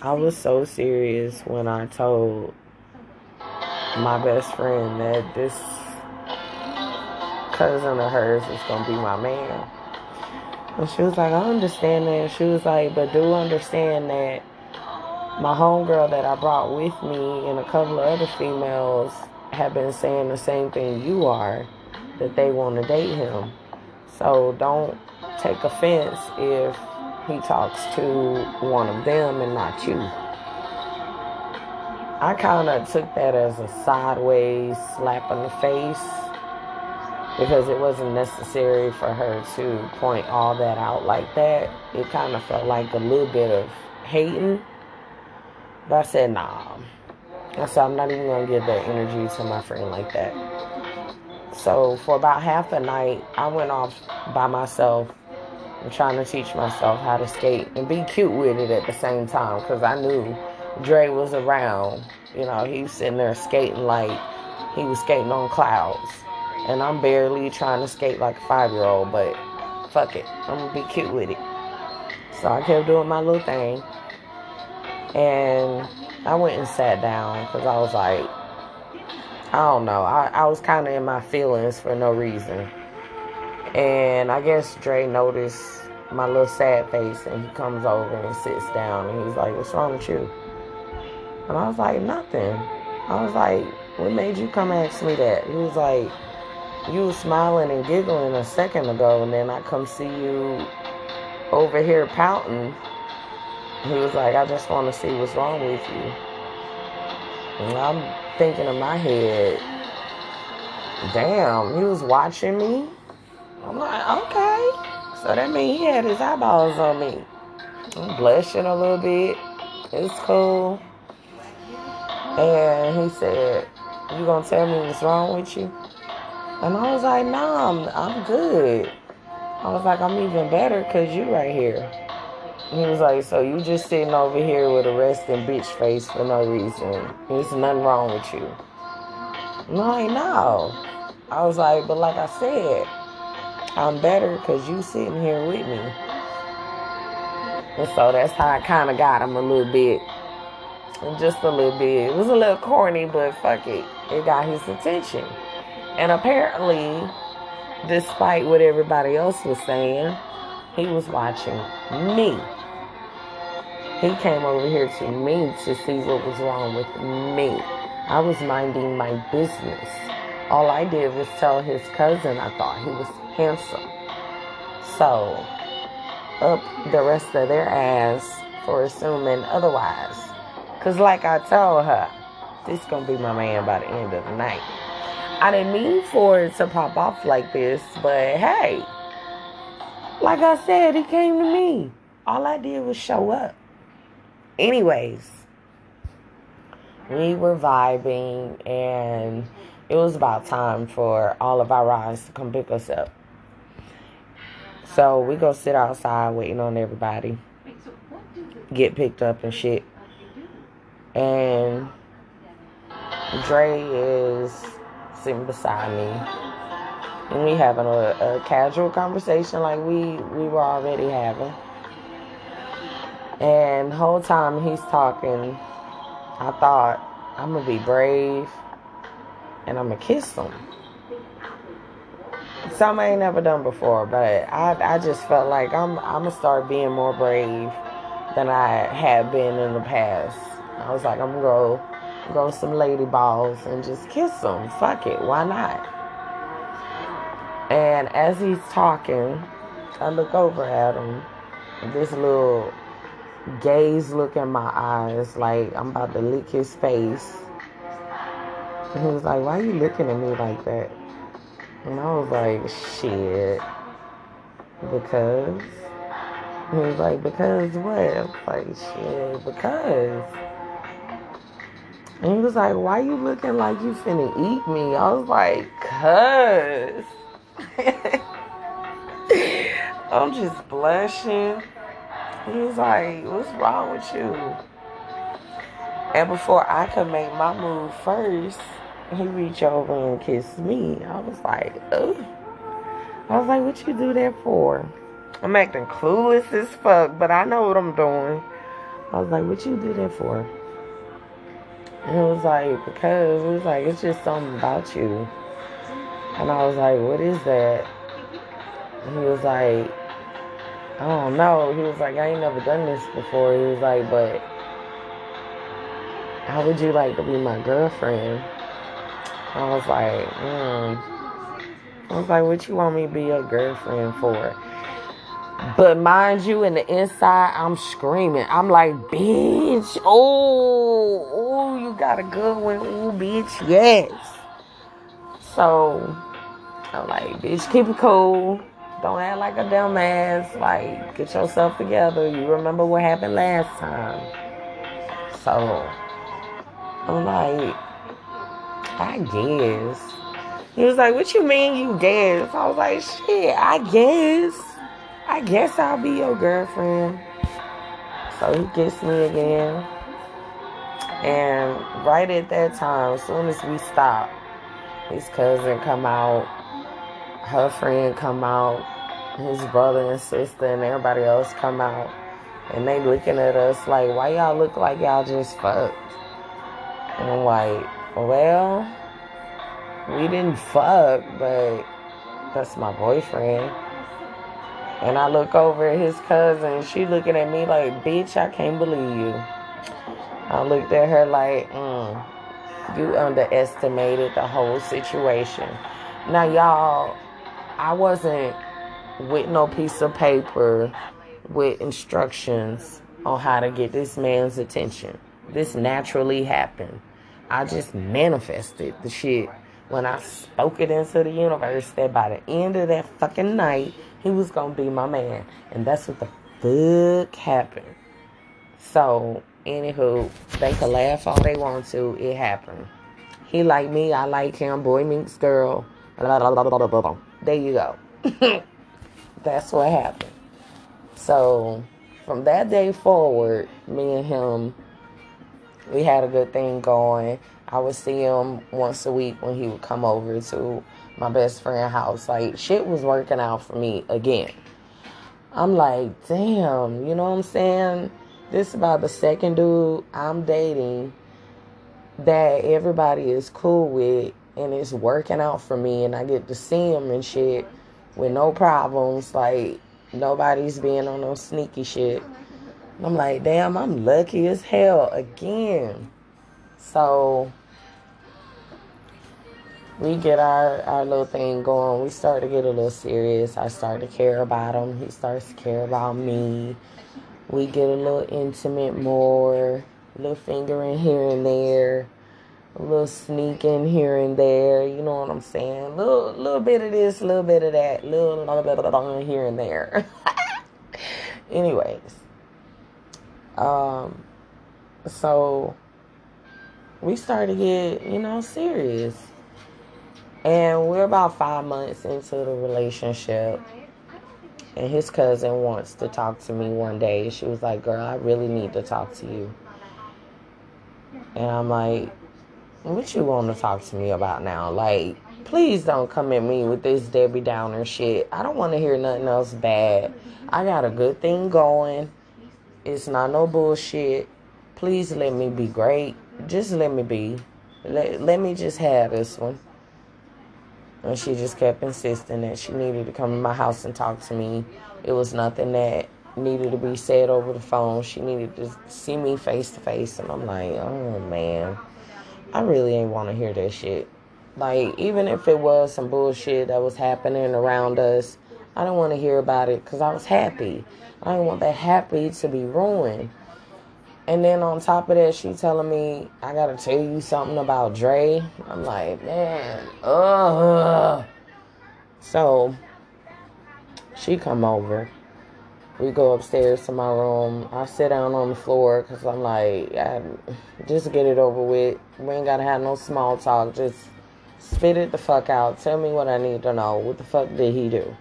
I was so serious when I told my best friend that this cousin of hers was gonna be my man. And she was like, I understand that. She was like, but do understand that my homegirl that I brought with me and a couple of other females have been saying the same thing you are, that they want to date him. So don't take offense if he talks to one of them and not you. I kind of took that as a sideways slap in the face because it wasn't necessary for her to point all that out like that. It kind of felt like a little bit of hating. But I said, nah. I said, I'm not even going to give that energy to my friend like that. So for about half the night, I went off by myself and trying to teach myself how to skate and be cute with it at the same time because I knew Dre was around. You know, he was sitting there skating like he was skating on clouds. And I'm barely trying to skate like a five year old, but fuck it. I'm gonna be cute with it. So I kept doing my little thing. And I went and sat down because I was like, I don't know. I, I was kind of in my feelings for no reason. And I guess Dre noticed my little sad face and he comes over and sits down and he's like, What's wrong with you? And I was like, Nothing. I was like, What made you come ask me that? He was like, You was smiling and giggling a second ago and then I come see you over here pouting. He was like, I just want to see what's wrong with you. And I'm thinking in my head, damn, he was watching me. I'm like, okay. So that means he had his eyeballs on me. I'm blushing a little bit. It's cool. And he said, You gonna tell me what's wrong with you? And I was like, Nah, I'm, I'm good. I was like, I'm even better because you right here. He was like, so you just sitting over here with a resting bitch face for no reason. There's nothing wrong with you. I'm like, no. I was like, but like I said, I'm better because you sitting here with me. And so that's how I kind of got him a little bit. Just a little bit. It was a little corny, but fuck it. It got his attention. And apparently, despite what everybody else was saying, he was watching me. He came over here to me to see what was wrong with me. I was minding my business. All I did was tell his cousin I thought he was handsome. So, up the rest of their ass for assuming otherwise. Because, like I told her, this going to be my man by the end of the night. I didn't mean for it to pop off like this, but hey, like I said, he came to me. All I did was show up. Anyways, we were vibing and it was about time for all of our rides to come pick us up. So we go sit outside waiting on everybody. Get picked up and shit. And Dre is sitting beside me. And we having a, a casual conversation like we, we were already having. And whole time he's talking, I thought, I'm going to be brave and I'm going to kiss him. Something I ain't never done before, but I, I just felt like I'm, I'm to start being more brave than I had been in the past. I was like, I'm to go, go some lady balls and just kiss them. Fuck it. Why not? And as he's talking, I look over at him. This little gaze look in my eyes like I'm about to lick his face. And he was like, Why are you looking at me like that? And I was like, Shit. Because he was like, Because what? I was like, Shit, because. And he was like, Why you looking like you finna eat me? I was like, Cuz. I'm just blushing. He was like, What's wrong with you? And before I could make my move first, he reached over and kissed me. I was like, Ugh. I was like, What you do that for? I'm acting clueless as fuck, but I know what I'm doing. I was like, what you do that for? And it was like, because it was like, it's just something about you. And I was like, what is that? And he was like, I don't know. He was like, I ain't never done this before. He was like, but how would you like to be my girlfriend? I was like, hmm. I was like, what you want me to be your girlfriend for? But mind you, in the inside, I'm screaming. I'm like, bitch, oh, oh, you got a good one, oh, bitch, yes. So I'm like, bitch, keep it cool. Don't act like a dumbass. Like, get yourself together. You remember what happened last time. So I'm like, I guess. He was like, What you mean you guess? I was like, Shit, I guess. I guess I'll be your girlfriend. So he kissed me again. And right at that time, as soon as we stopped, his cousin come out, her friend come out, his brother and sister and everybody else come out. And they looking at us like, why y'all look like y'all just fucked? And I'm like, well, we didn't fuck, but that's my boyfriend. And I look over at his cousin. She looking at me like, bitch, I can't believe you. I looked at her like, mm, you underestimated the whole situation. Now, y'all, I wasn't with no piece of paper with instructions on how to get this man's attention. This naturally happened. I just manifested the shit when I spoke it into the universe that by the end of that fucking night, he was gonna be my man. And that's what the fuck happened. So, anywho, they could laugh all they want to. It happened. He like me, I like him. Boy meets girl. There you go. that's what happened. So, from that day forward, me and him, we had a good thing going. I would see him once a week when he would come over to my best friend house. Like shit was working out for me again. I'm like, damn, you know what I'm saying? This is about the second dude I'm dating that everybody is cool with and it's working out for me and I get to see him and shit with no problems. Like nobody's being on no sneaky shit. I'm like, damn, I'm lucky as hell again. So we get our, our little thing going. We start to get a little serious. I start to care about him. He starts to care about me. We get a little intimate more, a little fingering here and there, a little sneaking here and there. You know what I'm saying? A little, little bit of this, a little bit of that, little, little bit of here and there. Anyways, um, so we started to get, you know, serious and we're about five months into the relationship. And his cousin wants to talk to me one day. She was like, Girl, I really need to talk to you. And I'm like, What you want to talk to me about now? Like, please don't come at me with this Debbie Downer shit. I don't want to hear nothing else bad. I got a good thing going. It's not no bullshit. Please let me be great. Just let me be. Let, let me just have this one. And she just kept insisting that she needed to come to my house and talk to me. It was nothing that needed to be said over the phone. She needed to see me face to face. And I'm like, oh man, I really ain't want to hear that shit. Like, even if it was some bullshit that was happening around us, I don't want to hear about it because I was happy. I don't want that happy to be ruined. And then on top of that, she telling me I gotta tell you something about Dre. I'm like, man, ugh. So she come over. We go upstairs to my room. I sit down on the floor because I'm like, I, just get it over with. We ain't gotta have no small talk. Just spit it the fuck out. Tell me what I need to know. What the fuck did he do?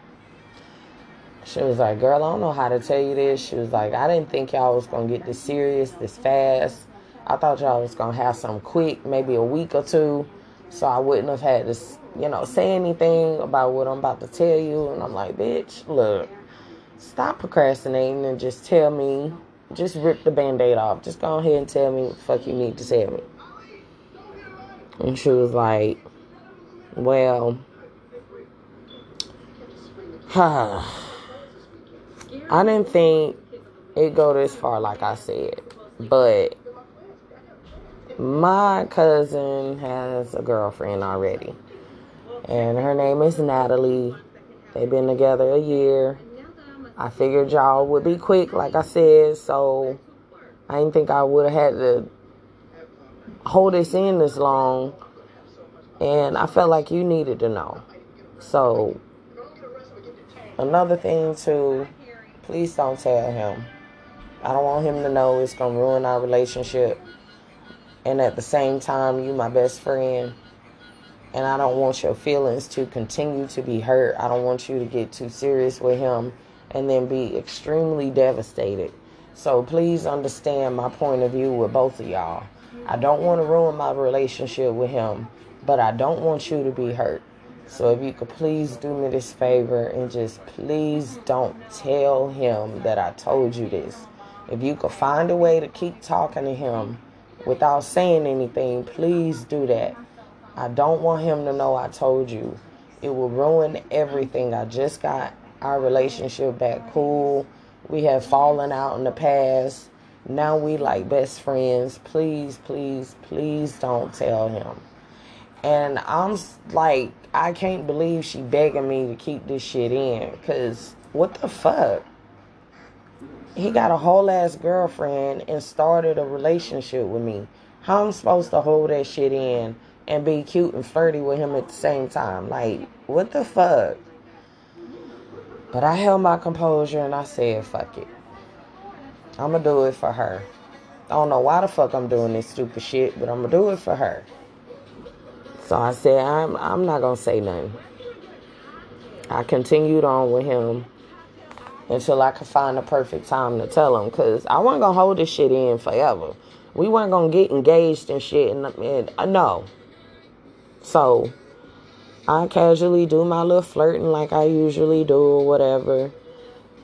She was like, Girl, I don't know how to tell you this. She was like, I didn't think y'all was going to get this serious, this fast. I thought y'all was going to have some quick, maybe a week or two. So I wouldn't have had to, you know, say anything about what I'm about to tell you. And I'm like, Bitch, look, stop procrastinating and just tell me just rip the band-aid off. Just go ahead and tell me what the fuck you need to tell me. And she was like, Well, I didn't think it go this far like I said. But my cousin has a girlfriend already. And her name is Natalie. They've been together a year. I figured y'all would be quick, like I said, so I didn't think I would have had to hold this in this long. And I felt like you needed to know. So, another thing, too, please don't tell him. I don't want him to know it's going to ruin our relationship. And at the same time, you my best friend. And I don't want your feelings to continue to be hurt. I don't want you to get too serious with him and then be extremely devastated. So please understand my point of view with both of y'all. I don't want to ruin my relationship with him, but I don't want you to be hurt. So if you could please do me this favor and just please don't tell him that I told you this. If you could find a way to keep talking to him without saying anything, please do that. I don't want him to know I told you. It will ruin everything. I just got our relationship back cool. We have fallen out in the past. Now we like best friends. Please, please, please don't tell him. And I'm like, I can't believe she begging me to keep this shit in. Cause what the fuck? He got a whole ass girlfriend and started a relationship with me. How I'm supposed to hold that shit in and be cute and flirty with him at the same time? Like, what the fuck? But I held my composure and I said, fuck it. I'm going to do it for her. I don't know why the fuck I'm doing this stupid shit, but I'm going to do it for her. So I said, I'm, I'm not going to say nothing. I continued on with him until I could find the perfect time to tell him because I wasn't going to hold this shit in forever. We weren't going to get engaged and shit. And, and uh, no. So I casually do my little flirting like I usually do or whatever.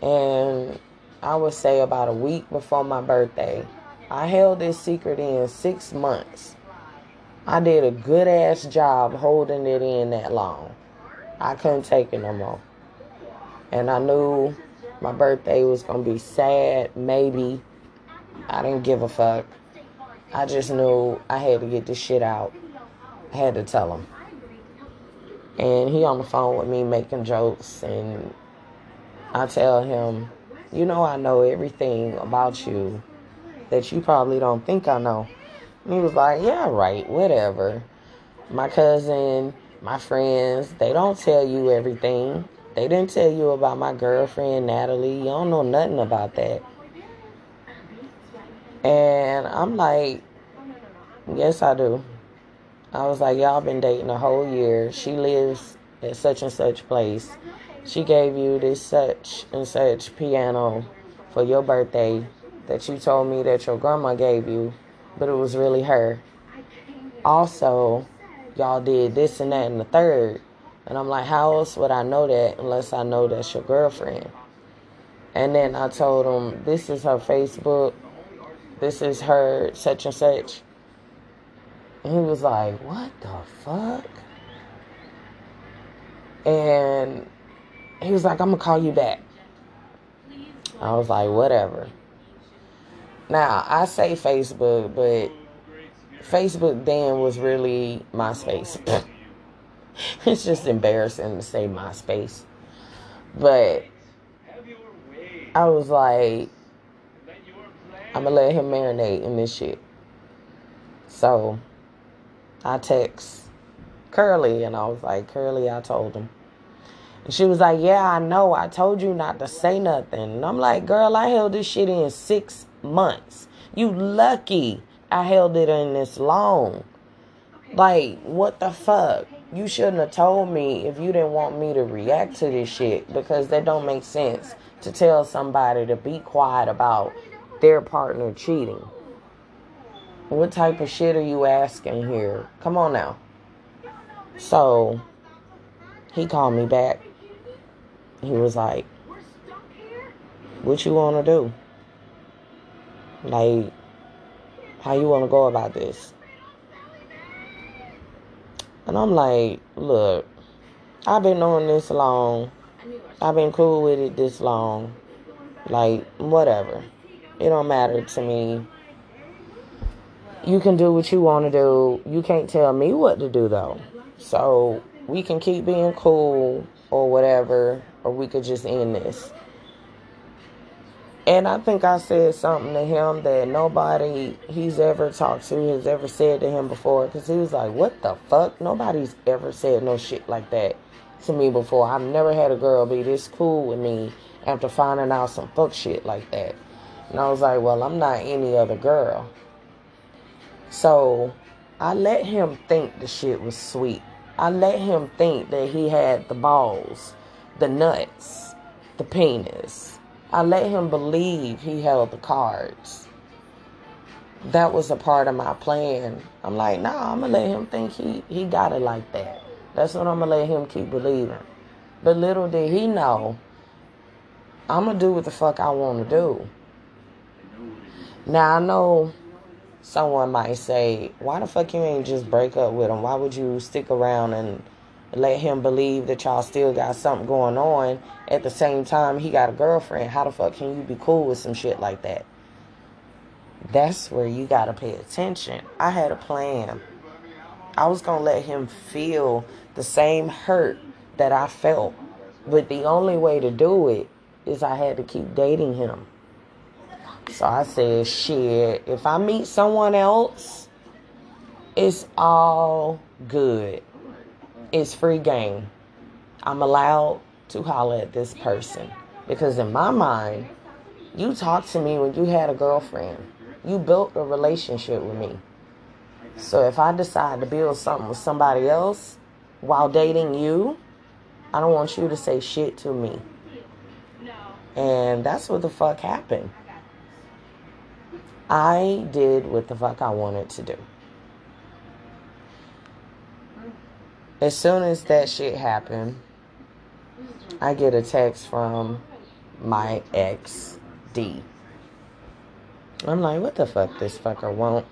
And I would say about a week before my birthday, I held this secret in six months. I did a good ass job holding it in that long. I couldn't take it no more. And I knew my birthday was to be sad, maybe. I didn't give a fuck. I just knew I had to get this shit out. I had to tell him and he on the phone with me making jokes and I tell him, you know I know everything about you that you probably don't think I know. He was like, yeah, right, whatever. My cousin, my friends, they don't tell you everything. They didn't tell you about my girlfriend, Natalie. You don't know nothing about that. And I'm like, yes, I do. I was like, y'all been dating a whole year. She lives at such and such place. She gave you this such and such piano for your birthday that you told me that your grandma gave you, but it was really her. Also, y'all did this and that and the third. And I'm like, how else would I know that unless I know that's your girlfriend? And then I told him, this is her Facebook. This is her such and such. And he was like, What the fuck? And he was like, I'm going to call you back. I was like, Whatever. Now, I say Facebook, but Facebook then was really MySpace. it's just embarrassing to say MySpace. But I was like, I'm going to let him marinate in this shit. So I text Curly and I was like, Curly, I told him. And she was like, Yeah, I know. I told you not to say nothing. And I'm like, Girl, I held this shit in six months. You lucky I held it in this long. Like, what the fuck? You shouldn't have told me if you didn't want me to react to this shit because that don't make sense to tell somebody to be quiet about their partner cheating. What type of shit are you asking here? Come on now. So he called me back. He was like, What you want to do? Like, how you want to go about this? And I'm like, look, I've been knowing this long. I've been cool with it this long. Like, whatever. It don't matter to me. You can do what you want to do. You can't tell me what to do, though. So, we can keep being cool or whatever, or we could just end this. And I think I said something to him that nobody he's ever talked to has ever said to him before. Because he was like, What the fuck? Nobody's ever said no shit like that to me before. I've never had a girl be this cool with me after finding out some fuck shit like that. And I was like, Well, I'm not any other girl. So I let him think the shit was sweet. I let him think that he had the balls, the nuts, the penis I let him believe he held the cards. That was a part of my plan. I'm like, nah, I'm gonna let him think he, he got it like that. That's what I'm gonna let him keep believing. But little did he know, I'm gonna do what the fuck I wanna do. Now I know someone might say, why the fuck you ain't just break up with him? Why would you stick around and let him believe that y'all still got something going on. At the same time, he got a girlfriend. How the fuck can you be cool with some shit like that? That's where you got to pay attention. I had a plan. I was going to let him feel the same hurt that I felt. But the only way to do it is I had to keep dating him. So I said, shit, if I meet someone else, it's all good it's free game. I'm allowed to holler at this person. Because in my mind, you talked to me when you had a girlfriend. You built a relationship with me. So if I decide to build something with somebody else while dating you, I don't want you to say shit to me. And that's what the fuck happened. I did what the fuck I wanted to do. As soon as that shit happened, I get a text from my ex D. I'm like, what the fuck this fucker won't?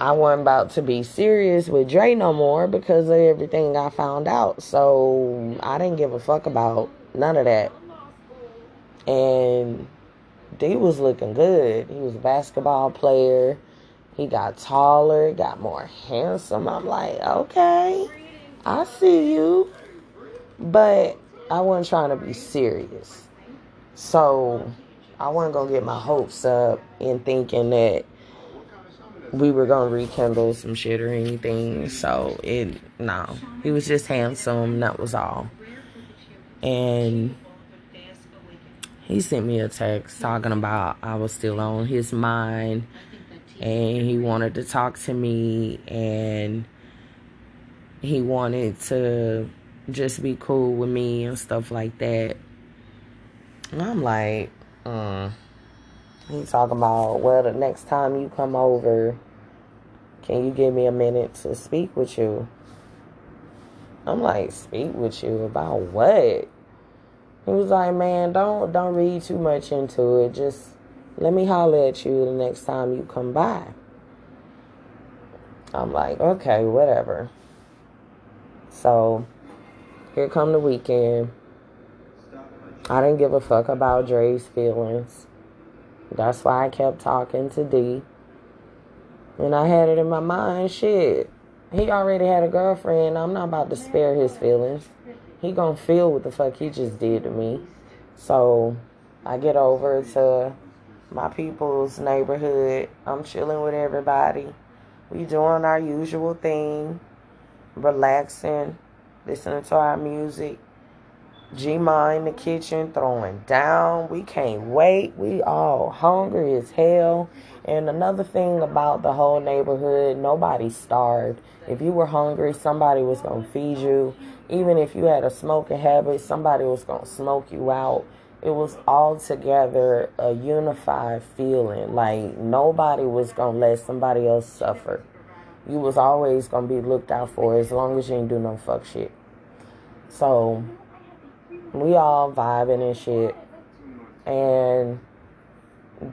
I wasn't about to be serious with Dre no more because of everything I found out. So I didn't give a fuck about none of that. And D was looking good. He was a basketball player. He got taller, got more handsome. I'm like, okay, I see you. But I wasn't trying to be serious. So I wasn't going to get my hopes up in thinking that we were going to rekindle some shit or anything. So it, no. He was just handsome. That was all. And he sent me a text talking about I was still on his mind and he wanted to talk to me and he wanted to just be cool with me and stuff like that. And I'm like, mm. He talking about, well, the next time you come over, can you give me a minute to speak with you? I'm like, speak with you about what? He was like, man, don't don't read too much into it. Just let me holler at you the next time you come by. I'm like, okay, whatever. So here come the weekend. I didn't give a fuck about Dre's feelings. That's why I kept talking to D. And I had it in my mind, shit. He already had a girlfriend. I'm not about to spare his feelings. He gonna feel what the fuck he just did to me. So I get over to my people's neighborhood. I'm chilling with everybody. We doing our usual thing, relaxing, listening to our music. G-Ma in the kitchen throwing down. We can't wait. We all hungry as hell. And another thing about the whole neighborhood, nobody starved. If you were hungry, somebody was to feed you. Even if you had a smoking habit, somebody was to smoke you out it was all together a unified feeling. Like nobody was gonna let somebody else suffer. You was always gonna be looked out for as long as you ain't do no fuck shit. So we all vibing and shit. And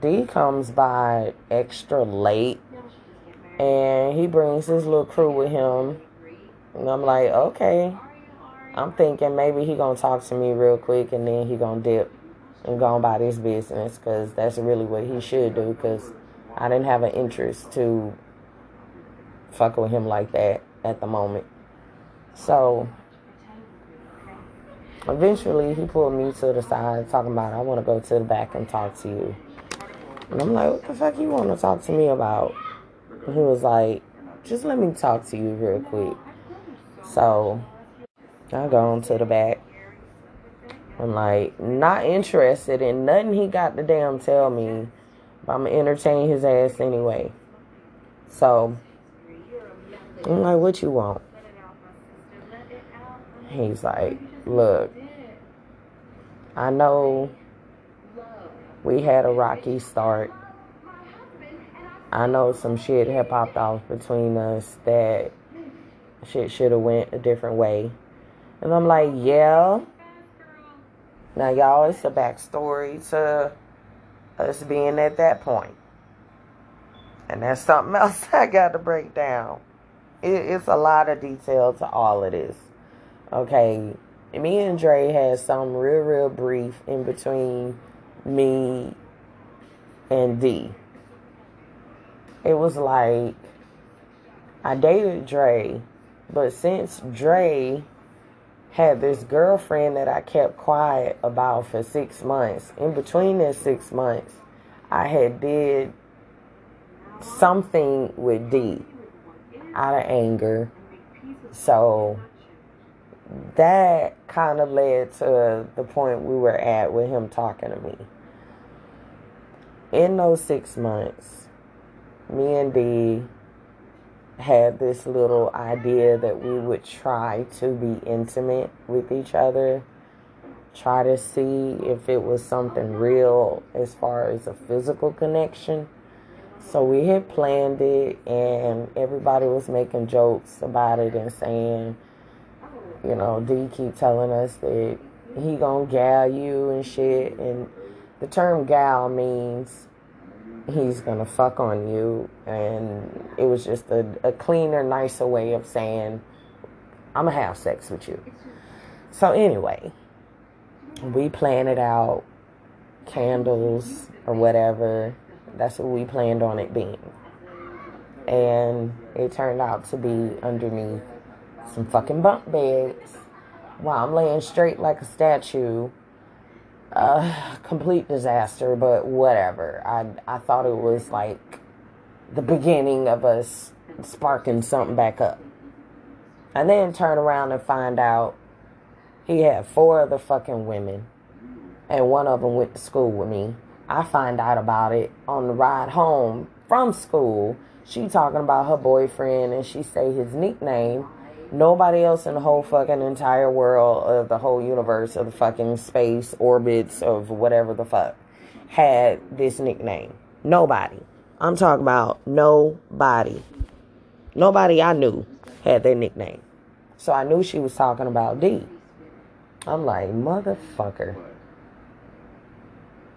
D comes by extra late and he brings his little crew with him. And I'm like, okay. I'm thinking maybe he gonna talk to me real quick and then he gonna dip and go about his business because that's really what he should do because I didn't have an interest to fuck with him like that at the moment. So eventually he pulled me to the side talking about I want to go to the back and talk to you. And I'm like, what the fuck you want to talk to me about? And he was like, just let me talk to you real quick. So I go on to the back. I'm like, not interested in nothing he got to damn tell me. But I'm going to entertain his ass anyway. So I'm like, what you want? He's like, look, I know we had a rocky start. I know some shit had popped off between us that shit should have went a different way. And I'm like, yeah. Now y'all, it's a backstory to us being at that point. And that's something else I got to break down. It, it's a lot of detail to all of this. Okay, me and Dre had some real, real brief in between me and D. It was like I dated Dre, but since Dre had this girlfriend that I kept quiet about for six months, in between those six months, I had did something with D out of anger. So that kind of led to the point we were at with him talking to me. In those six months, me and D had this little idea that we would try to be intimate with each other, try to see if it was something real as far as a physical connection. So we had planned it, and everybody was making jokes about it and saying, you know, D keep telling us that he gonna gal you and shit. And the term gal means he's gonna fuck on you. And it was just a, a cleaner, nicer way of saying, I'm gonna have sex with you. So, anyway, we planned it out, candles or whatever. That's what we planned on it being. And it turned out to be underneath some fucking bunk beds while I'm laying straight like a statue. Uh, complete disaster, but whatever. I I thought it was like the beginning of us sparking something back up. And then turn around and find out he had four other fucking women, and one of them went to school with me. I find out about it on the ride home from school. She talking about her boyfriend, and she say his nickname Nobody else in the whole fucking entire world of the whole universe of the fucking space orbits of whatever the fuck had this nickname. Nobody. I'm talking about nobody. Nobody I knew had their nickname. So I knew she was talking about D. I'm like, motherfucker.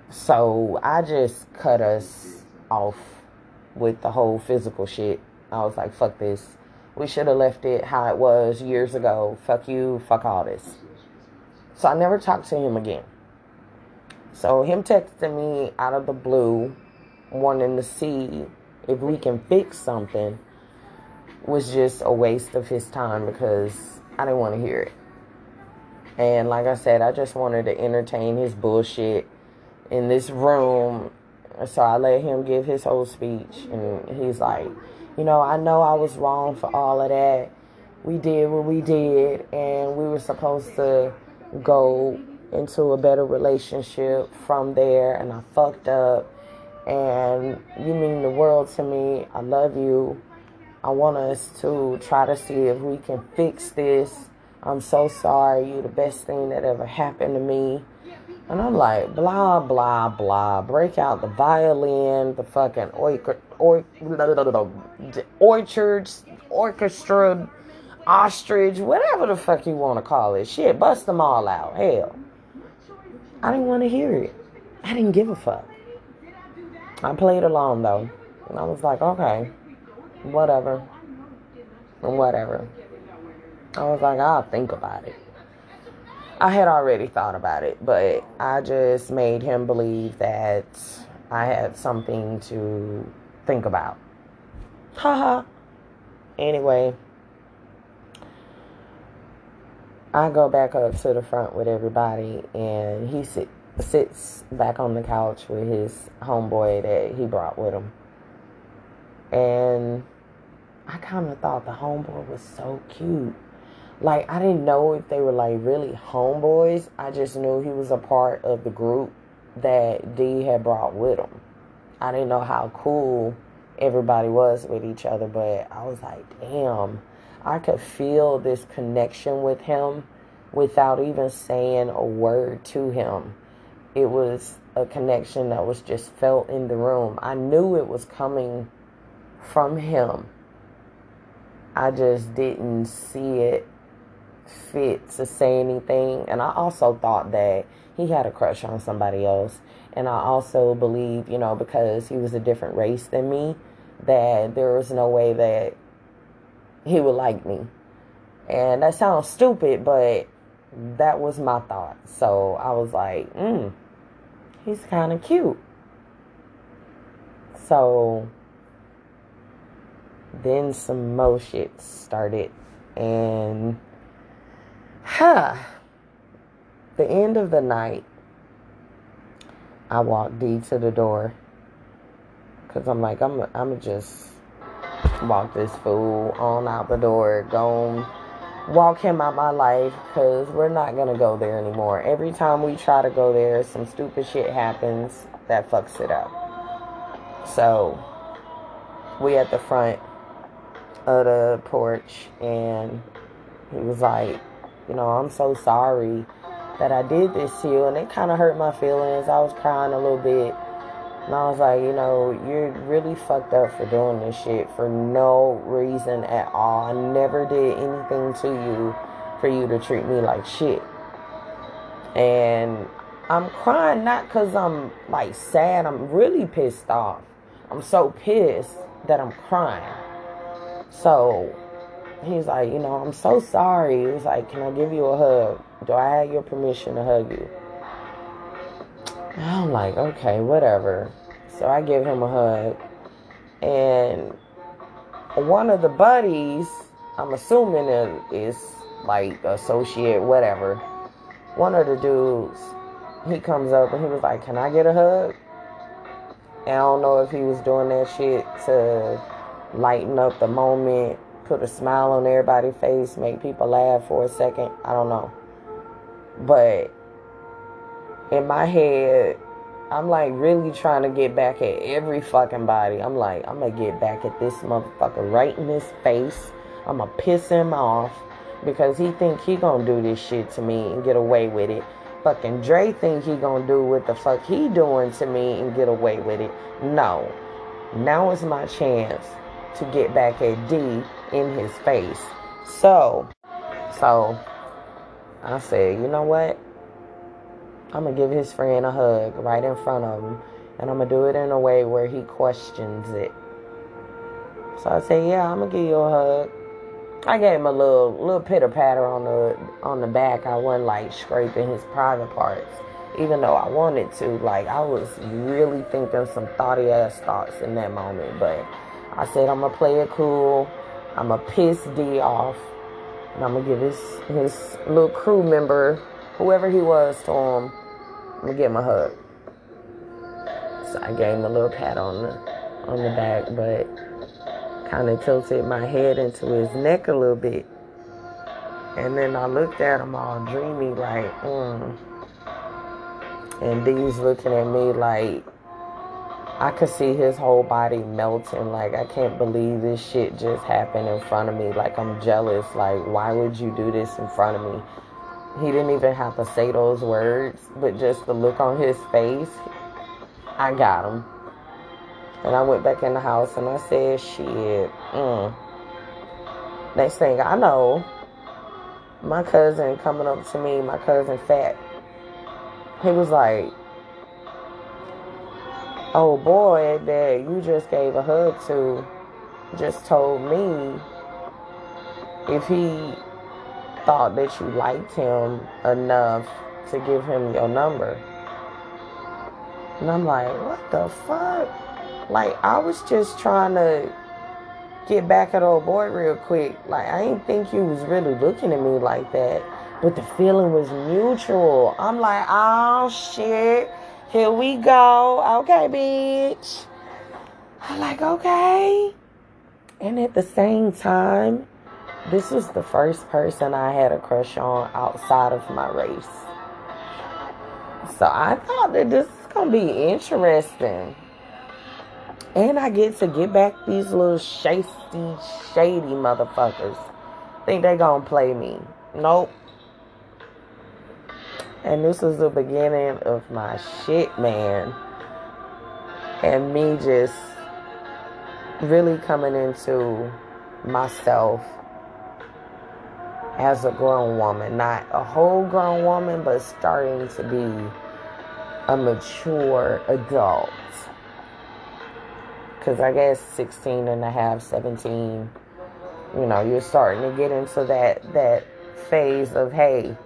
So I just cut us off with the whole physical shit. I was like, fuck this. We should have left it how it was years ago. Fuck you, fuck all this. So I never talked to him again. So him texting me out of the blue, wanting to see if we can fix something, was just a waste of his time because I didn't want to hear it. And like I said, I just wanted to entertain his bullshit in this room. So I let him give his whole speech, and he's like, you know, I know I was wrong for all of that. We did what we did, and we were supposed to go into a better relationship from there, and I fucked up. And you mean the world to me. I love you. I want us to try to see if we can fix this. I'm so sorry. You're the best thing that ever happened to me. And I'm like, blah, blah, blah. Break out the violin, the fucking or, or, orchards, orchestra, ostrich, whatever the fuck you want to call it. Shit, bust them all out. Hell. I didn't want to hear it. I didn't give a fuck. I played along though. And I was like, okay, whatever. Whatever. I was like, I'll think about it. I had already thought about it, but I just made him believe that I had something to think about. Haha. anyway, I go back up to the front with everybody, and he sit, sits back on the couch with his homeboy that he brought with him. And I kind of thought the homeboy was so cute. Like, I didn't know if they were like really homeboys. I just knew he was a part of the group that D had brought with him. I didn't know how cool everybody was with each other, but I was like, damn, I could feel this connection with him without even saying a word to him. It was a connection that was just felt in the room. I knew it was coming from him. I just didn't see it fit to say anything. And I also thought that he had a crush on somebody else. And I also believe, you know, because he was a different race than me, that there was no way that he would like me. And that sounds stupid, but that was my thought. So I was like, hmm, he's kind of cute. So then some more shit started. And, huh, the end of the night, I walked D to the door. Because I'm like, I'm I'm just walk this fool on out the door, go walk him out my life because we're not to go there anymore. Every time we try to go there, some stupid shit happens that fucks it up. So, we at the front of the porch and he was like, you know, I'm so sorry that I did this to you. And it kind of hurt my feelings. I was crying a little bit. And I was like, you know, you're really fucked up for doing this shit for no reason at all. I never did anything to you for you to treat me like shit. And I'm crying not because I'm like sad, I'm really pissed off. I'm so pissed that I'm crying. So he's like, you know, I'm so sorry. He was like, can I give you a hug? Do I have your permission to hug you? I'm like, okay, whatever. So I give him a hug. And one of the buddies, I'm assuming it is like associate, whatever. One of the dudes, he comes up and he was like, Can I get a hug? And I don't know if he was doing that shit to lighten up the moment, put a smile on everybody's face, make people laugh for a second. I don't know. But in my head, I'm like really trying to get back at every fucking body. I'm like, I'm gonna get back at this motherfucker right in his face. I'm gonna piss him off because he think he gonna do this shit to me and get away with it. Fucking Dre think he gonna do what the fuck he doing to me and get away with it. No. Now is my chance to get back at D in his face. So, so I said, you know what? I'm gonna give his friend a hug right in front of him, and I'm gonna do it in a way where he questions it. So I said, yeah, I'm gonna give you a hug. I gave him a little little pitter patter on the on the back. I wasn't like scraping his private parts, even though I wanted to. Like I was really thinking some thoughty ass thoughts in that moment, but I said I'm gonna play it cool. I'm gonna piss D off, and I'm gonna give his his little crew member, whoever he was, to him. I'm gonna give him a hug. So I gave him a little pat on the on the back, but kind of tilted my head into his neck a little bit. And then I looked at him all dreamy, like, mm. And D's looking at me like, I could see his whole body melting. Like, I can't believe this shit just happened in front of me. Like, I'm jealous. Like, why would you do this in front of me? He didn't even have to say those words, but just the look on his face, I got him. And I went back in the house and I said, shit, mm. Next thing I know, my cousin coming up to me, my cousin Fat, he was like, old boy that you just gave a hug to just told me if he thought that you liked him enough to give him your number. And I'm like, what the fuck? Like, I was just trying to get back at old boy real quick. Like, I didn't think he was really looking at me like that. But the feeling was mutual. I'm like, oh shit. Here we go. Okay, bitch. I'm like, okay. And at the same time, this was the first person I had a crush on outside of my race. So I thought that this is going to be interesting. And I get to get back these little shady, shady motherfuckers. Think they to play me. Nope. And this was the beginning of my shit, man. And me just really coming into myself as a grown woman. Not a whole grown woman, but starting to be a mature adult. Because I guess 16 and a half, 17, you know, you're starting to get into that, that phase of, hey,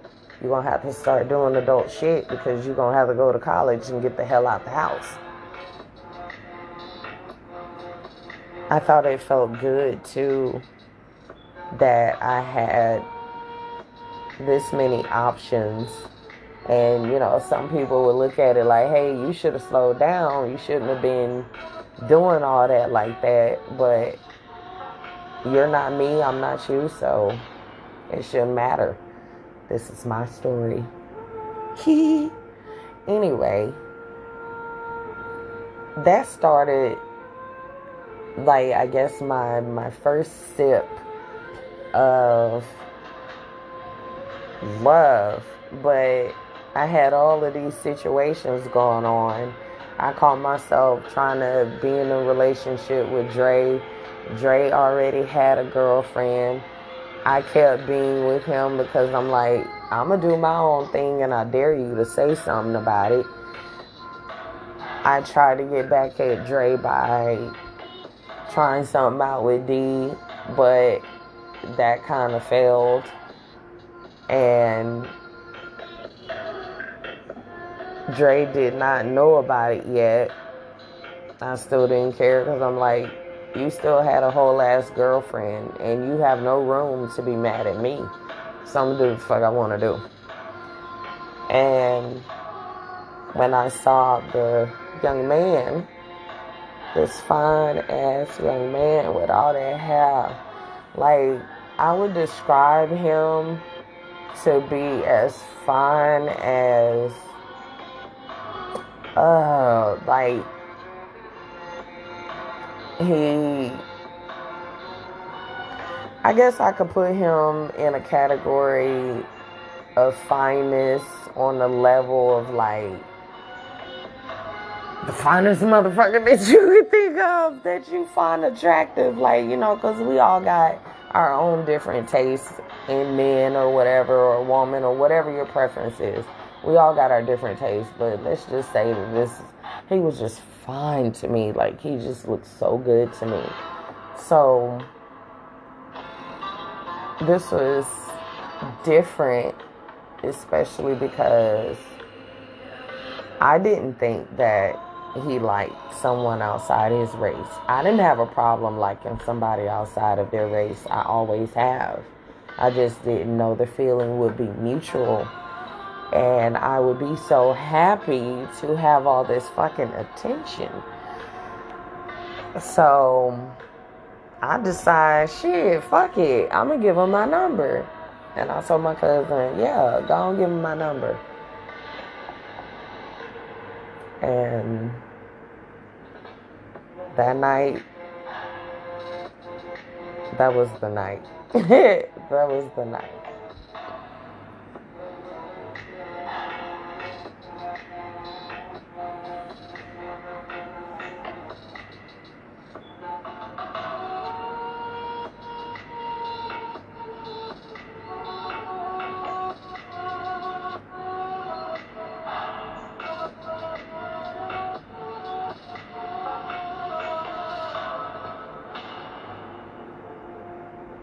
you're to have to start doing adult shit because you're to have to go to college and get the hell out of the house. I thought it felt good too that I had this many options. And, you know, some people would look at it like, hey, you should have slowed down. You shouldn't have been doing all that like that. But you're not me, I'm not you, so it shouldn't matter. This is my story. anyway, that started like I guess my my first sip of love, but I had all of these situations going on. I caught myself trying to be in a relationship with Dre. Dre already had a girlfriend. I kept being with him because I'm like, I'm gonna do my own thing and I dare you to say something about it. I tried to get back at Dre by trying something out with D, but that kind of failed. And Dre did not know about it yet. I still didn't care because I'm like, you still had a whole ass girlfriend and you have no room to be mad at me. So I'm gonna do the fuck I wanna do. And when I saw the young man, this fine ass young man with all that hair, like I would describe him to be as fine as uh like he I guess I could put him in a category of fineness on the level of like the finest motherfucker that you could think of that you find attractive. Like, you know, because we all got our own different tastes in men or whatever, or woman, or whatever your preference is. We all got our different tastes, but let's just say that this, he was just fine to me. Like, he just looked so good to me. So, this was different, especially because I didn't think that he liked someone outside his race. I didn't have a problem liking somebody outside of their race. I always have. I just didn't know the feeling would be mutual. And I would be so happy to have all this fucking attention. So I decide, shit, fuck it. I'm to give him my number. And I told my cousin, yeah, go and give him my number. And that night, that was the night. that was the night.